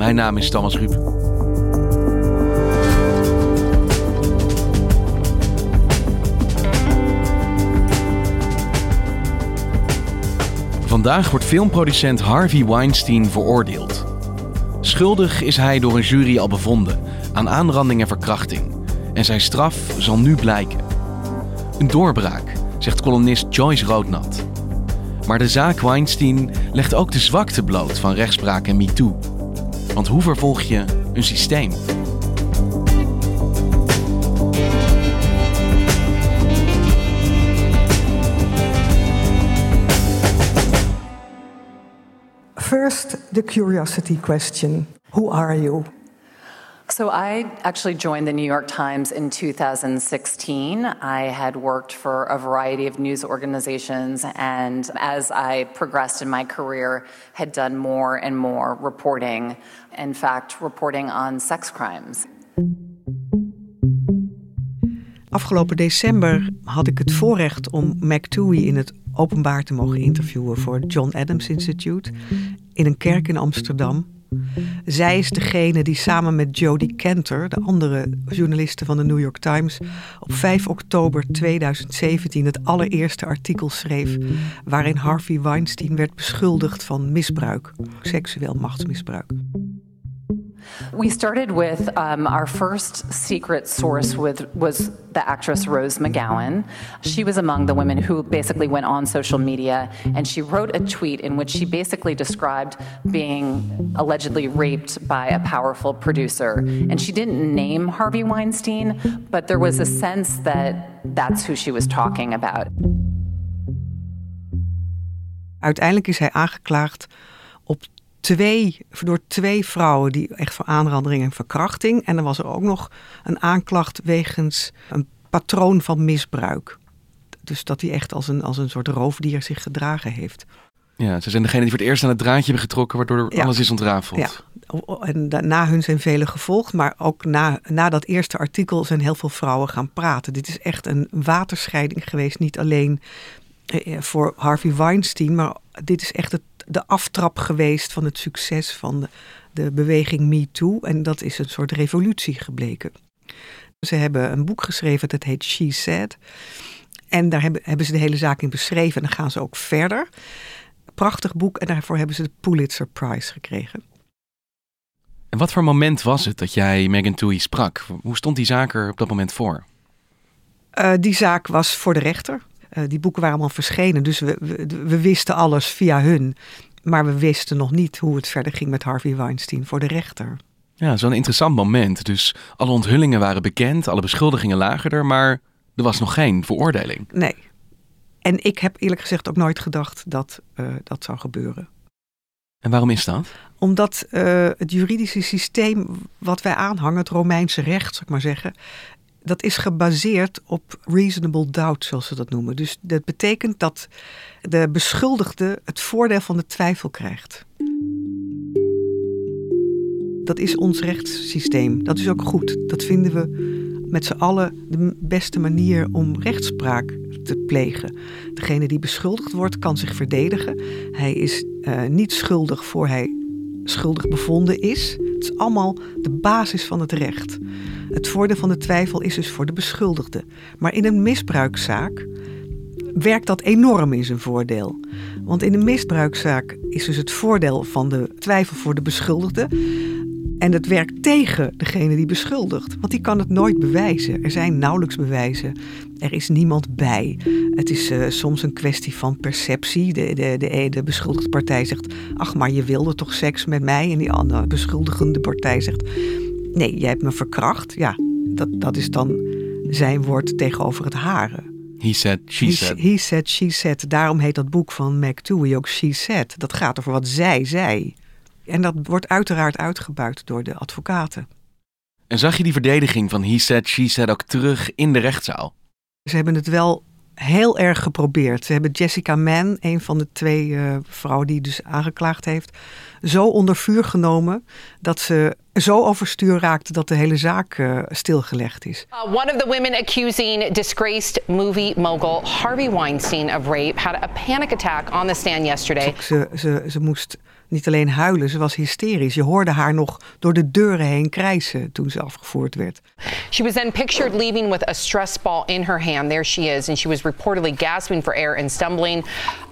Mijn naam is Thomas Ruip. Vandaag wordt filmproducent Harvey Weinstein veroordeeld. Schuldig is hij door een jury al bevonden aan aanranding en verkrachting. En zijn straf zal nu blijken. Een doorbraak, zegt columnist Joyce Roodnat. Maar de zaak Weinstein legt ook de zwakte bloot van rechtspraak en MeToo. Want hoe vervolg je een systeem? First, the curiosity question Who are you? So, I actually joined the New York Times in 2016. I had worked for a variety of news organizations, and as I progressed in my career, had done more and more reporting. In fact, reporting on sex crimes. Afgelopen december had ik het voorrecht om McTooey in het openbaar te mogen interviewen voor het John Adams Institute in een kerk in Amsterdam. Zij is degene die samen met Jodie Kenter, de andere journaliste van de New York Times, op 5 oktober 2017 het allereerste artikel schreef waarin Harvey Weinstein werd beschuldigd van misbruik, seksueel machtsmisbruik. We started with um, our first secret source with was the actress Rose McGowan. She was among the women who basically went on social media and she wrote a tweet in which she basically described being allegedly raped by a powerful producer. And she didn't name Harvey Weinstein, but there was a sense that that's who she was talking about. Uiteindelijk is hij aangeklaagd twee, door twee vrouwen die echt voor aanrandering en verkrachting. En dan was er ook nog een aanklacht wegens een patroon van misbruik. Dus dat hij echt als een, als een soort roofdier zich gedragen heeft. Ja, ze zijn degene die voor het eerst aan het draadje hebben getrokken, waardoor alles is ontrafeld. Ja, en na hun zijn velen gevolgd, maar ook na, na dat eerste artikel zijn heel veel vrouwen gaan praten. Dit is echt een waterscheiding geweest, niet alleen eh, eh, voor Harvey Weinstein, maar dit is echt het de aftrap geweest van het succes van de, de beweging MeToo. En dat is een soort revolutie gebleken. Ze hebben een boek geschreven dat heet She Said. En daar hebben, hebben ze de hele zaak in beschreven. En dan gaan ze ook verder. Prachtig boek. En daarvoor hebben ze de Pulitzer Prize gekregen. En wat voor moment was het dat jij Megan Toohey sprak? Hoe stond die zaak er op dat moment voor? Uh, die zaak was voor de rechter. Uh, die boeken waren allemaal verschenen, dus we, we, we, wisten alles via hun. Maar we wisten nog niet hoe het verder ging met Harvey Weinstein voor de rechter. Ja, zo'n interessant moment. Dus alle onthullingen waren bekend, alle beschuldigingen lagen er, maar er was nog geen veroordeling. Nee. En ik heb eerlijk gezegd ook nooit gedacht dat uh, dat zou gebeuren. En waarom is dat? Omdat uh, het juridische systeem wat wij aanhangen, het Romeinse recht, zou ik maar zeggen, dat is gebaseerd op reasonable doubt, zoals ze dat noemen. Dus dat betekent dat de beschuldigde het voordeel van de twijfel krijgt. Dat is ons rechtssysteem. Dat is ook goed. Dat vinden we met z'n allen de beste manier om rechtspraak te plegen. Degene die beschuldigd wordt kan zich verdedigen. Hij is uh, niet schuldig voor hij schuldig bevonden is. Het is allemaal de basis van het recht. Het voordeel van de twijfel is dus voor de beschuldigde. Maar in een misbruikzaak werkt dat enorm in zijn voordeel. Want in een misbruikzaak is dus het voordeel van de twijfel voor de beschuldigde. En het werkt tegen degene die beschuldigt, want die kan het nooit bewijzen. Er zijn nauwelijks bewijzen. Er is niemand bij. Het is uh, soms een kwestie van perceptie. De, de, de, de beschuldigde partij zegt: Ach, maar je wilde toch seks met mij? En die andere beschuldigende partij zegt: Nee, jij hebt me verkracht. Ja, dat, dat is dan zijn woord tegenover het hare. He said, she said. He, said, she said. Daarom heet dat boek van McTooey ook She Said. Dat gaat over wat zij zei. En dat wordt uiteraard uitgebuit door de advocaten. En zag je die verdediging van he said, she said ook terug in de rechtszaal? Ze hebben het wel heel erg geprobeerd. Ze hebben Jessica Mann, een van de twee uh, vrouwen die dus aangeklaagd heeft, zo onder vuur genomen dat ze zo overstuur raakte dat de hele zaak uh, stilgelegd is. Uh, one of the women accusing disgraced movie mogul Harvey Weinstein of rape had a panic attack on the stand yesterday. Ze, ze, ze moest niet alleen huilen, ze was hysterisch. Je hoorde haar nog door de deuren heen krijsen toen ze afgevoerd werd. She was then pictured leaving with a stress ball in her hand. There she is. And she was reportedly gasping for air and stumbling.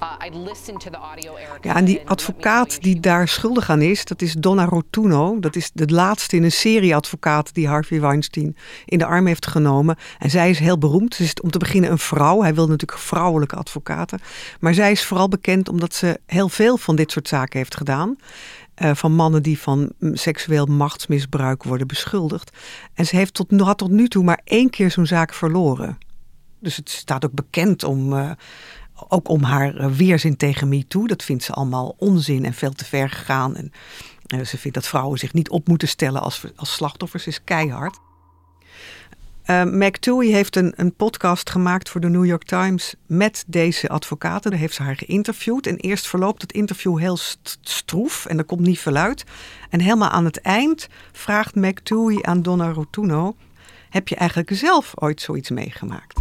Uh, I listened to the audio. Ja, en die advocaat die daar schuldig aan is, dat is Donna Rotuno. Dat is de laatste in een serie advocaten die Harvey Weinstein in de arm heeft genomen. En zij is heel beroemd. Ze is om te beginnen een vrouw. Hij wil natuurlijk vrouwelijke advocaten. Maar zij is vooral bekend omdat ze heel veel van dit soort zaken heeft gedaan Uh, van mannen die van seksueel machtsmisbruik worden beschuldigd. En ze heeft tot, had tot nu toe maar één keer zo'n zaak verloren. Dus het staat ook bekend om, uh, ook om haar uh, weerzin tegen MeToo. Dat vindt ze allemaal onzin en veel te ver gegaan. En ze vindt dat vrouwen zich niet op moeten stellen als, als slachtoffers. Is keihard. Uh, McTooey heeft een, een podcast gemaakt voor de New York Times met deze advocaten. Daar heeft ze haar geïnterviewd. En eerst verloopt het interview heel stroef en er komt niet veel uit. En helemaal aan het eind vraagt McTooey aan Donna Rotuno... heb je eigenlijk zelf ooit zoiets meegemaakt?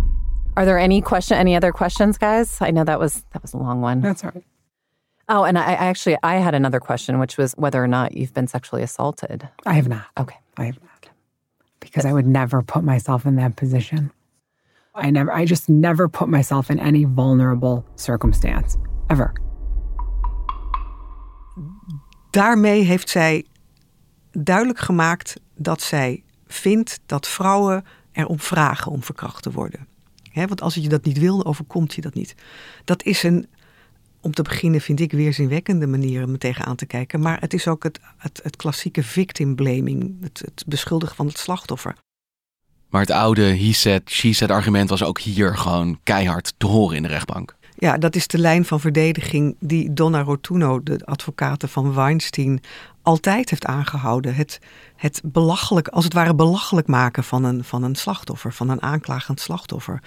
Are there any question, any other questions, guys? I know that was that was a long one. That's all right. Oh, and I, I actually I had another question, which was whether or not you've been sexually assaulted. I have not. Okay, I have not. Because I would never put myself in that position. I never I just never put myself in any vulnerable circumstance ever. Daarmee heeft zij duidelijk gemaakt dat zij vindt dat vrouwen erom vragen om verkracht te worden. want als je dat niet wil, overkomt je dat niet. Dat is een, om te beginnen vind ik weerzinwekkende manier om er tegenaan te kijken. Maar het is ook het, het, het klassieke victim blaming, het, het beschuldigen van het slachtoffer. Maar het oude he said, she said argument was ook hier gewoon keihard te horen in de rechtbank. Ja, dat is de lijn van verdediging die Donna Rotuno, de advocate van Weinstein, altijd heeft aangehouden. Het, het belachelijk, als het ware belachelijk maken van een, van een slachtoffer, van een aanklagend slachtoffer.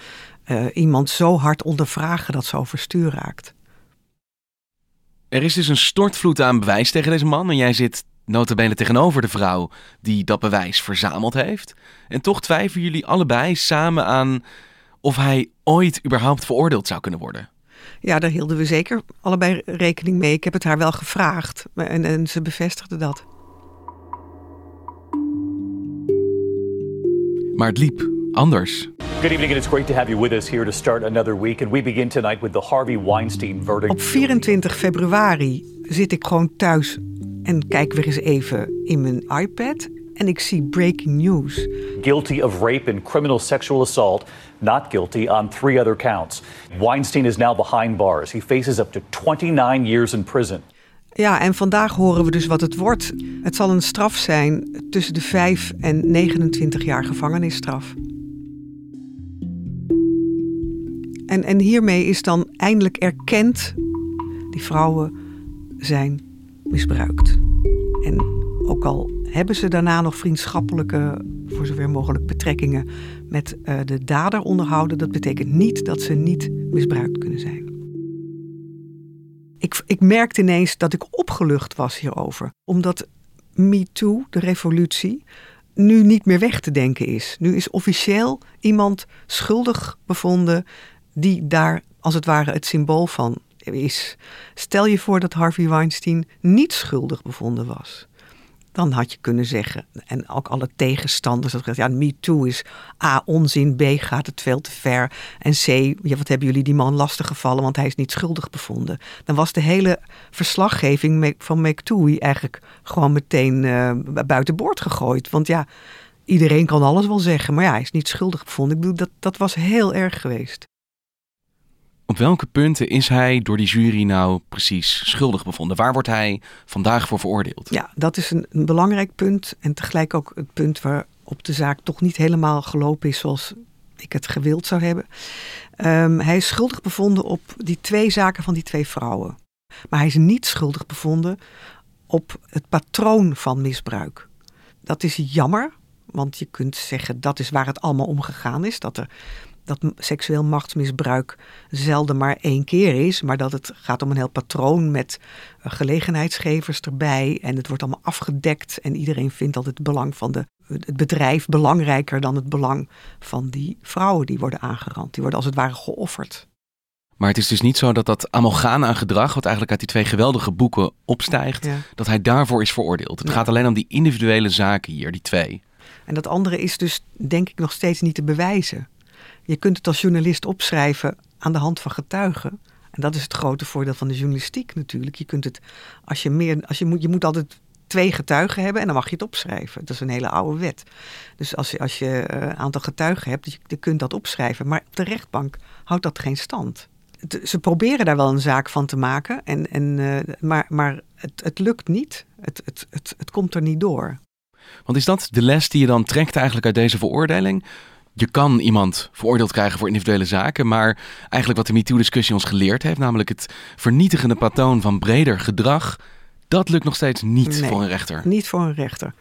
Uh, iemand zo hard ondervragen dat ze overstuur raakt. Er is dus een stortvloed aan bewijs tegen deze man. En jij zit notabene tegenover de vrouw die dat bewijs verzameld heeft. En toch twijfelen jullie allebei samen aan of hij ooit überhaupt veroordeeld zou kunnen worden. Ja, daar hielden we zeker allebei rekening mee. Ik heb het haar wel gevraagd en, en ze bevestigde dat. Maar het liep anders. Good evening, and it's great to have you with us here to start another week. And we begin tonight with the Harvey Weinstein verdict. Op 24 februari zit ik gewoon thuis en kijk weer eens even in mijn iPad. En ik zie breaking news. Guilty of rape and criminal sexual assault. Not guilty on three other counts. Weinstein is now behind bars. He faces up to 29 years in prison. Ja, en vandaag horen we dus wat het wordt. Het zal een straf zijn tussen de 5 en 29 jaar gevangenisstraf. En, en hiermee is dan eindelijk erkend, die vrouwen zijn misbruikt. En ook al hebben ze daarna nog vriendschappelijke, voor zover mogelijk, betrekkingen met uh, de dader onderhouden, dat betekent niet dat ze niet misbruikt kunnen zijn. Ik, ik merkte ineens dat ik opgelucht was hierover, omdat MeToo, de revolutie, nu niet meer weg te denken is. Nu is officieel iemand schuldig bevonden die daar als het ware het symbool van is. Stel je voor dat Harvey Weinstein niet schuldig bevonden was. dan had je kunnen zeggen, en ook alle tegenstanders, dat ja, Me Too is A, onzin, B, gaat het veel te ver. En C, ja, wat hebben jullie die man lastig gevallen, want hij is niet schuldig bevonden. Dan was de hele verslaggeving van McTooey eigenlijk gewoon meteen uh, buiten boord gegooid. Want ja, iedereen kan alles wel zeggen, maar ja, hij is niet schuldig bevonden. Ik bedoel, dat, dat was heel erg geweest. Op welke punten is hij door die jury nou precies schuldig bevonden? Waar wordt hij vandaag voor veroordeeld? Ja, dat is een, belangrijk punt. En tegelijk ook het punt waarop de zaak toch niet helemaal gelopen is zoals ik het gewild zou hebben. Um, hij is schuldig bevonden op die twee zaken van die twee vrouwen. Maar hij is niet schuldig bevonden op het patroon van misbruik. Dat is jammer, want je kunt zeggen dat is waar het allemaal om gegaan is. Dat er dat seksueel machtsmisbruik zelden maar één keer is, maar dat het gaat om een heel patroon met uh, gelegenheidsgevers erbij en het wordt allemaal afgedekt en iedereen vindt dat het belang van de, het bedrijf belangrijker dan het belang van die vrouwen die worden aangerand. Die worden als het ware geofferd. Maar het is dus niet zo dat dat aan gedrag, wat eigenlijk uit die twee geweldige boeken opstijgt, dat hij daarvoor is veroordeeld. Het gaat alleen om die individuele zaken hier, die twee. En dat andere is dus, denk ik, nog steeds niet te bewijzen. Je kunt het als journalist opschrijven aan de hand van getuigen. En dat is het grote voordeel van de journalistiek natuurlijk. Je kunt het, als je meer, als je moet, je moet altijd twee getuigen hebben en dan mag je het opschrijven. Dat is een hele oude wet. Dus als je, als je een eh, aantal getuigen hebt, je kunt dat opschrijven. Maar op de rechtbank houdt dat geen stand. Ze proberen daar wel een zaak van te maken, en, en, uh, maar, maar het, het lukt niet. Het, het, het, het komt er niet door. Want is dat de les die je dan trekt eigenlijk uit deze veroordeling? Je kan iemand veroordeeld krijgen voor individuele zaken, maar eigenlijk wat de MeToo-discussie ons geleerd heeft, namelijk het vernietigende patroon van breder gedrag, dat lukt nog steeds niet voor een rechter. Niet voor een rechter.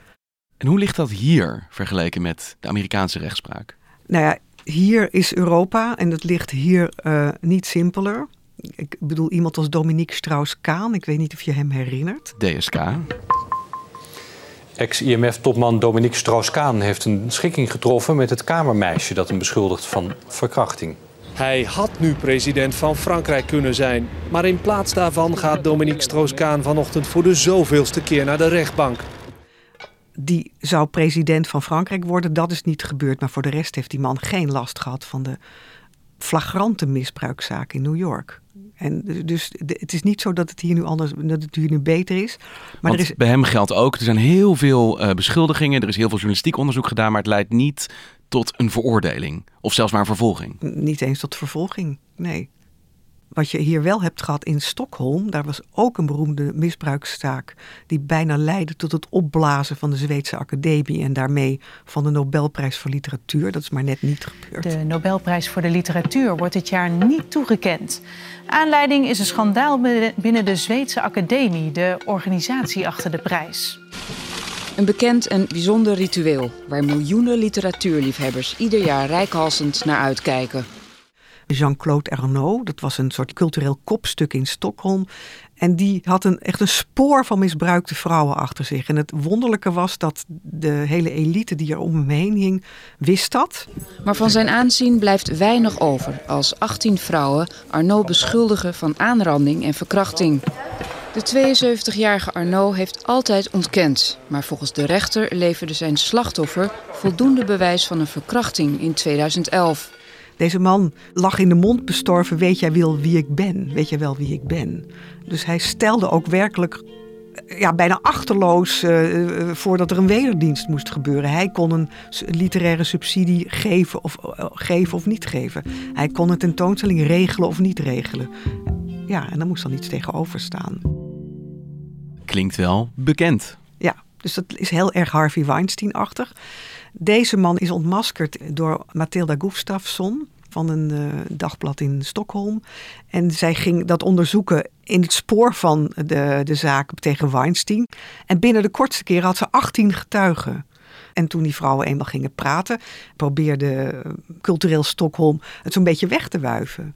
En hoe ligt dat hier vergeleken met de Amerikaanse rechtspraak? Nou ja, hier is Europa en het ligt hier uh, niet simpeler. Ik bedoel, iemand als Dominique Strauss-Kaan, ik weet niet of je hem herinnert. DSK. Ex-IMF-topman Dominique Strauss-Kaan heeft een schikking getroffen met het kamermeisje dat hem beschuldigt van verkrachting. Hij had nu president van Frankrijk kunnen zijn. Maar in plaats daarvan gaat Dominique Strauss-Kaan vanochtend voor de zoveelste keer naar de rechtbank. Die zou president van Frankrijk worden, dat is niet gebeurd. Maar voor de rest heeft die man geen last gehad van de flagrante misbruikzaak in New York. En dus het is niet zo dat het hier nu anders, dat het hier nu beter is. Maar er is... bij hem geldt ook, er zijn heel veel uh, beschuldigingen, er is heel veel journalistiek onderzoek gedaan, maar het leidt niet tot een veroordeling of zelfs maar een vervolging. Niet eens tot vervolging, nee. Wat je hier wel hebt gehad in Stockholm, daar was ook een beroemde misbruikszaak die bijna leidde tot het opblazen van de Zweedse Academie en daarmee van de Nobelprijs voor Literatuur. Dat is maar net niet gebeurd. De Nobelprijs voor de Literatuur wordt dit jaar niet toegekend. Aanleiding is een schandaal binnen de Zweedse Academie, de organisatie achter de prijs. Een bekend en bijzonder ritueel waar miljoenen literatuurliefhebbers ieder jaar rijkhalsend naar uitkijken. Jean-Claude Arnaud. Dat was een soort cultureel kopstuk in Stockholm. En die had een, echt een spoor van misbruikte vrouwen achter zich. En het wonderlijke was dat de hele elite die er om hem heen hing, wist dat. Maar van zijn aanzien blijft weinig over als 18 vrouwen Arnaud beschuldigen van aanranding en verkrachting. De 72-jarige Arnaud heeft altijd ontkend. Maar volgens de rechter leverde zijn slachtoffer voldoende bewijs van een verkrachting in 2011. Deze man lag in de mond bestorven, weet jij wel wie ik ben? Weet jij wel wie ik ben? Dus hij stelde ook werkelijk ja, bijna achterloos uh, voordat er een wederdienst moest gebeuren. Hij kon een literaire subsidie geven of, uh, geven of niet geven. Hij kon een tentoonstelling regelen of niet regelen. Ja, en daar moest dan iets tegenover staan. Klinkt wel bekend. Ja, dus dat is heel erg Harvey Weinstein-achtig. Deze man is ontmaskerd door Mathilda Gustafsson van een uh, dagblad in Stockholm. En zij ging dat onderzoeken in het spoor van de, de zaak tegen Weinstein. En binnen de kortste keer had ze 18 getuigen. En toen die vrouwen eenmaal gingen praten, probeerde cultureel Stockholm het zo'n beetje weg te wuiven.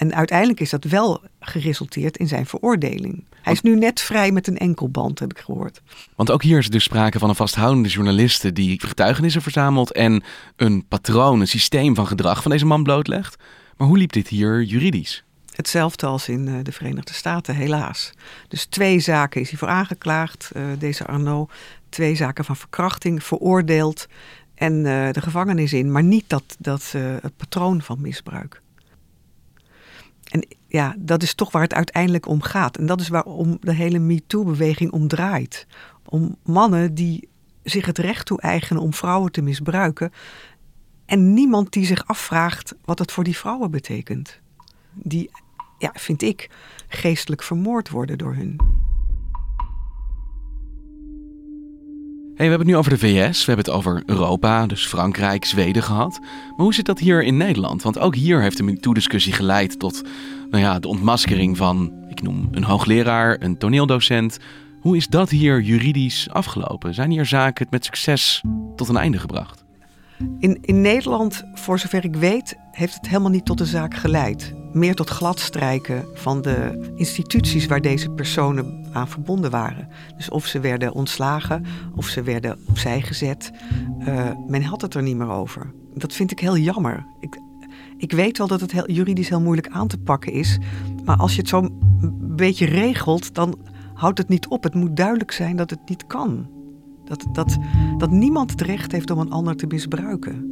En uiteindelijk is dat wel geresulteerd in zijn veroordeling. Hij is nu net vrij met een enkelband, heb ik gehoord. Want ook hier is dus sprake van een vasthoudende journaliste die getuigenissen verzamelt en een patroon, een systeem van gedrag van deze man blootlegt. Maar hoe liep dit hier juridisch? Hetzelfde als in eh, de Verenigde Staten, helaas. Dus twee zaken is hij voor aangeklaagd, uh, deze Arnaud. twee zaken van verkrachting, veroordeeld en uh, de gevangenis in, maar niet dat, dat het patroon van misbruik. En ja, dat is toch waar het uiteindelijk om gaat. En dat is waarom de hele MeToo-beweging om draait. Om mannen die zich het recht toe-eigenen om vrouwen te misbruiken. En niemand die zich afvraagt wat het voor die vrouwen betekent. Die, ja, vind ik, geestelijk vermoord worden door hun. We hebben het nu over de VS, we hebben het over Europa, dus Frankrijk, Zweden gehad. Maar hoe zit dat hier in Nederland? Want ook hier heeft de MeToo-discussie geleid tot nou ja, de ontmaskering van, ik noem een hoogleraar, een toneeldocent. Hoe is dat hier juridisch afgelopen? Zijn hier zaken met succes tot een einde gebracht? In, in Nederland, voor zover ik weet, heeft het helemaal niet tot de zaak geleid. Meer tot gladstrijken van de instituties waar deze personen aan verbonden waren. Dus of ze werden ontslagen of ze werden opzij gezet. Uh, men had het er niet meer over. Dat vind ik heel jammer. Ik, ik weet wel dat het juridisch heel moeilijk aan te pakken is. Maar als je het zo'n beetje regelt, dan houdt het niet op. Het moet duidelijk zijn dat het niet kan. Dat, dat, dat niemand het recht heeft om een ander te misbruiken.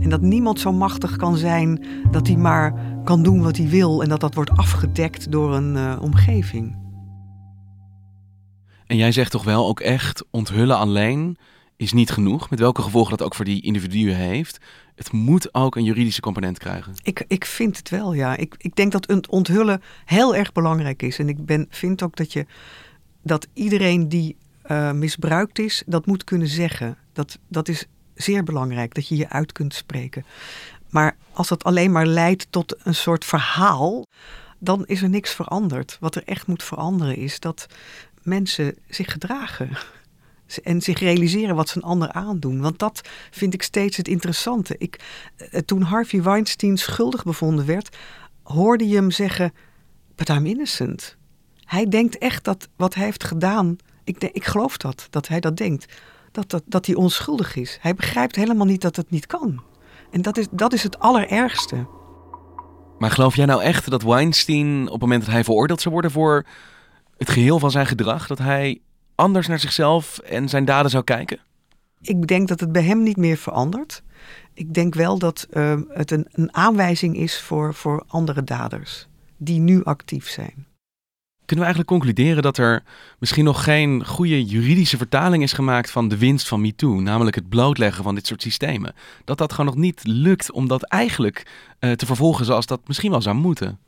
En dat niemand zo machtig kan zijn dat hij maar kan doen wat hij wil en dat dat wordt afgedekt door een uh, omgeving. En jij zegt toch wel ook echt, onthullen alleen is niet genoeg, met welke gevolgen dat ook voor die individuen heeft. Het moet ook een juridische component krijgen. Ik, ik vind het wel, ja. Ik, ik denk dat het onthullen heel erg belangrijk is. En ik ben, vind ook dat, je, dat iedereen die uh, misbruikt is, dat moet kunnen zeggen. Dat, dat is zeer belangrijk, dat je je uit kunt spreken. Maar als dat alleen maar leidt tot een soort verhaal, dan is er niks veranderd. Wat er echt moet veranderen is dat mensen zich gedragen. En zich realiseren wat ze een ander aandoen. Want dat vind ik steeds het interessante. Ik, eh, toen Harvey Weinstein schuldig bevonden werd, hoorde je hem zeggen: But I'm innocent. Hij denkt echt dat wat hij heeft gedaan ik, ik geloof dat, dat hij dat denkt. Dat, dat, dat hij onschuldig is. Hij begrijpt helemaal niet dat het niet kan. En dat is, dat is het allerergste. Maar geloof jij nou echt dat Weinstein op het moment dat hij veroordeeld zou worden voor het geheel van zijn gedrag, dat hij anders naar zichzelf en zijn daden zou kijken? Ik denk dat het bij hem niet meer verandert. Ik denk wel dat uh, het een, een aanwijzing is voor, voor andere daders die nu actief zijn. Kunnen we eigenlijk concluderen dat er misschien nog geen goede juridische vertaling is gemaakt van de winst van MeToo, namelijk het blootleggen van dit soort systemen? Dat dat gewoon nog niet lukt om dat eigenlijk uh, te vervolgen zoals dat misschien wel zou moeten?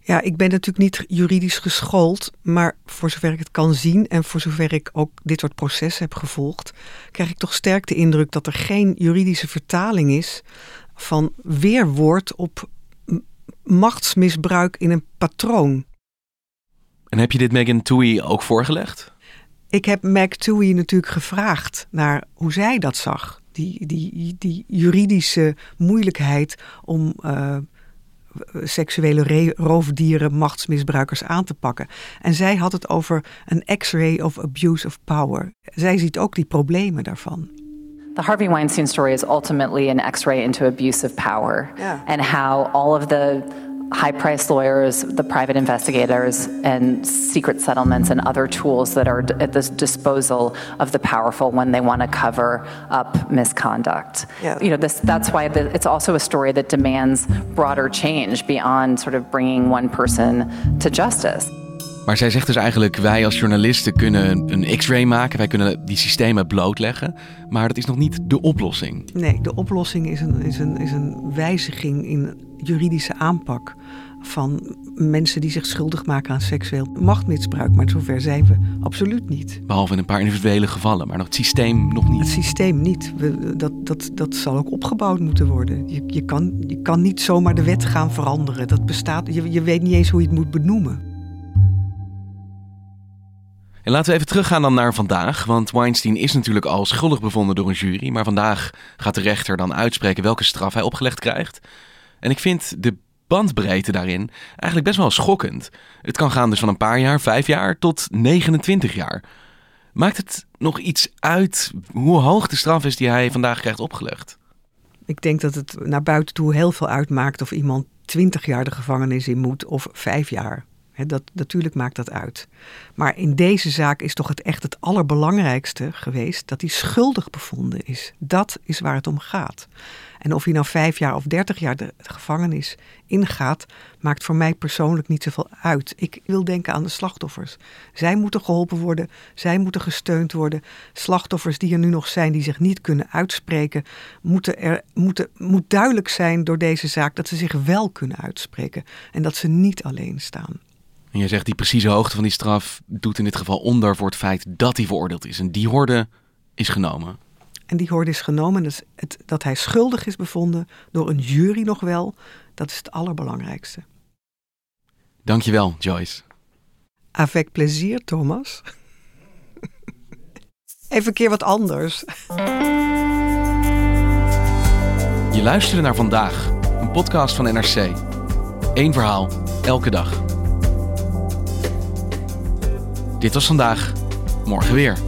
Ja, ik ben natuurlijk niet juridisch geschoold, maar voor zover ik het kan zien en voor zover ik ook dit soort processen heb gevolgd, krijg ik toch sterk de indruk dat er geen juridische vertaling is van weerwoord op machtsmisbruik in een patroon. En heb je dit Megan Toohey ook voorgelegd? Ik heb Meg Toohey natuurlijk gevraagd naar hoe zij dat zag. Die, die, die juridische moeilijkheid om uh, seksuele roofdieren, machtsmisbruikers aan te pakken. En zij had het over een X-ray of abuse of power. Zij ziet ook die problemen daarvan. The Harvey Weinstein story is ultimately an X-ray into abuse of power yeah. and how all of the high priced lawyers, the private investigators, and secret settlements and other tools that are at the disposal of the powerful when they want to cover up misconduct. Yeah. You know, this, that's why the, it's also a story that demands broader change beyond sort of bringing one person to justice. Maar zij zegt dus eigenlijk: wij als journalisten kunnen een X-ray maken, wij kunnen die systemen blootleggen, maar dat is nog niet de oplossing. Nee, de oplossing is een, is een, is een wijziging in juridische aanpak van mensen die zich schuldig maken aan seksueel machtmisbruik. Maar zover zijn we absoluut niet. Behalve in een paar individuele gevallen, maar nog het systeem nog niet. Het systeem niet. We, dat, dat, dat zal ook opgebouwd moeten worden. Je, je, kan, je kan niet zomaar de wet gaan veranderen. Dat bestaat, je, je weet niet eens hoe je het moet benoemen. En laten we even teruggaan dan naar vandaag. Want Weinstein is natuurlijk al schuldig bevonden door een jury. Maar vandaag gaat de rechter dan uitspreken welke straf hij opgelegd krijgt. En ik vind de bandbreedte daarin eigenlijk best wel schokkend. Het kan gaan dus van een paar jaar, vijf jaar, tot 29 jaar. Maakt het nog iets uit hoe hoog de straf is die hij vandaag krijgt opgelegd? Ik denk dat het naar buiten toe heel veel uitmaakt of iemand 20 jaar de gevangenis in moet of vijf jaar. dat, natuurlijk maakt dat uit. Maar in deze zaak is toch het echt het allerbelangrijkste geweest dat hij schuldig bevonden is. Dat is waar het om gaat. En of hij nou vijf jaar of dertig jaar de gevangenis ingaat, maakt voor mij persoonlijk niet zoveel uit. Ik wil denken aan de slachtoffers. Zij moeten geholpen worden, zij moeten gesteund worden. Slachtoffers die er nu nog zijn, die zich niet kunnen uitspreken, moeten er, moeten, moet duidelijk zijn door deze zaak dat ze zich wel kunnen uitspreken en dat ze niet alleen staan. En je zegt die precieze hoogte van die straf doet in dit geval onder voor het feit dat hij veroordeeld is. En die horde is genomen. En die hoorde is genomen. Dus het, dat hij schuldig is bevonden door een jury nog wel, dat is het allerbelangrijkste. Dankjewel, Joyce. Avec plezier, Thomas. Even een keer wat anders. Je luisterde naar vandaag, een podcast van NRC. Eén verhaal, elke dag. Dit was vandaag, morgen weer.